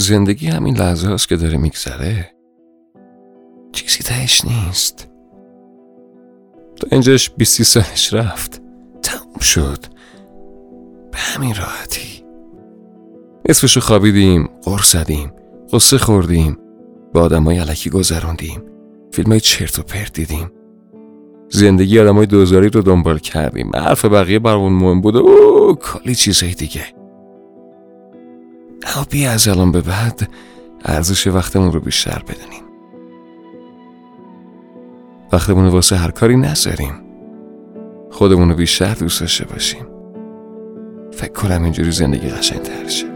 زندگی همین لحظه هاست که داره میگذره. چیزی تهش نیست. تا اینجاش بیستی سالش رفت. تموم شد. به همین راحتی. اسمشو خوابیدیم قرص زدیم قصه خوردیم با آدم های علکی گذروندیم فیلم های چرت و پرت دیدیم. زندگی آدم های دوزاری رو دنبال کردیم. حرف بقیه برامون مهم بود. و کلی چیزهای دیگه. بیا از الان به بعد. ارزش وقتمون رو بیشتر بدونیم. وقتمون رو واسه هر کاری نذاریم. خودمون رو بیشتر دوست داشته باشیم. فکر کنم اینجوری زندگی قشنگ شه.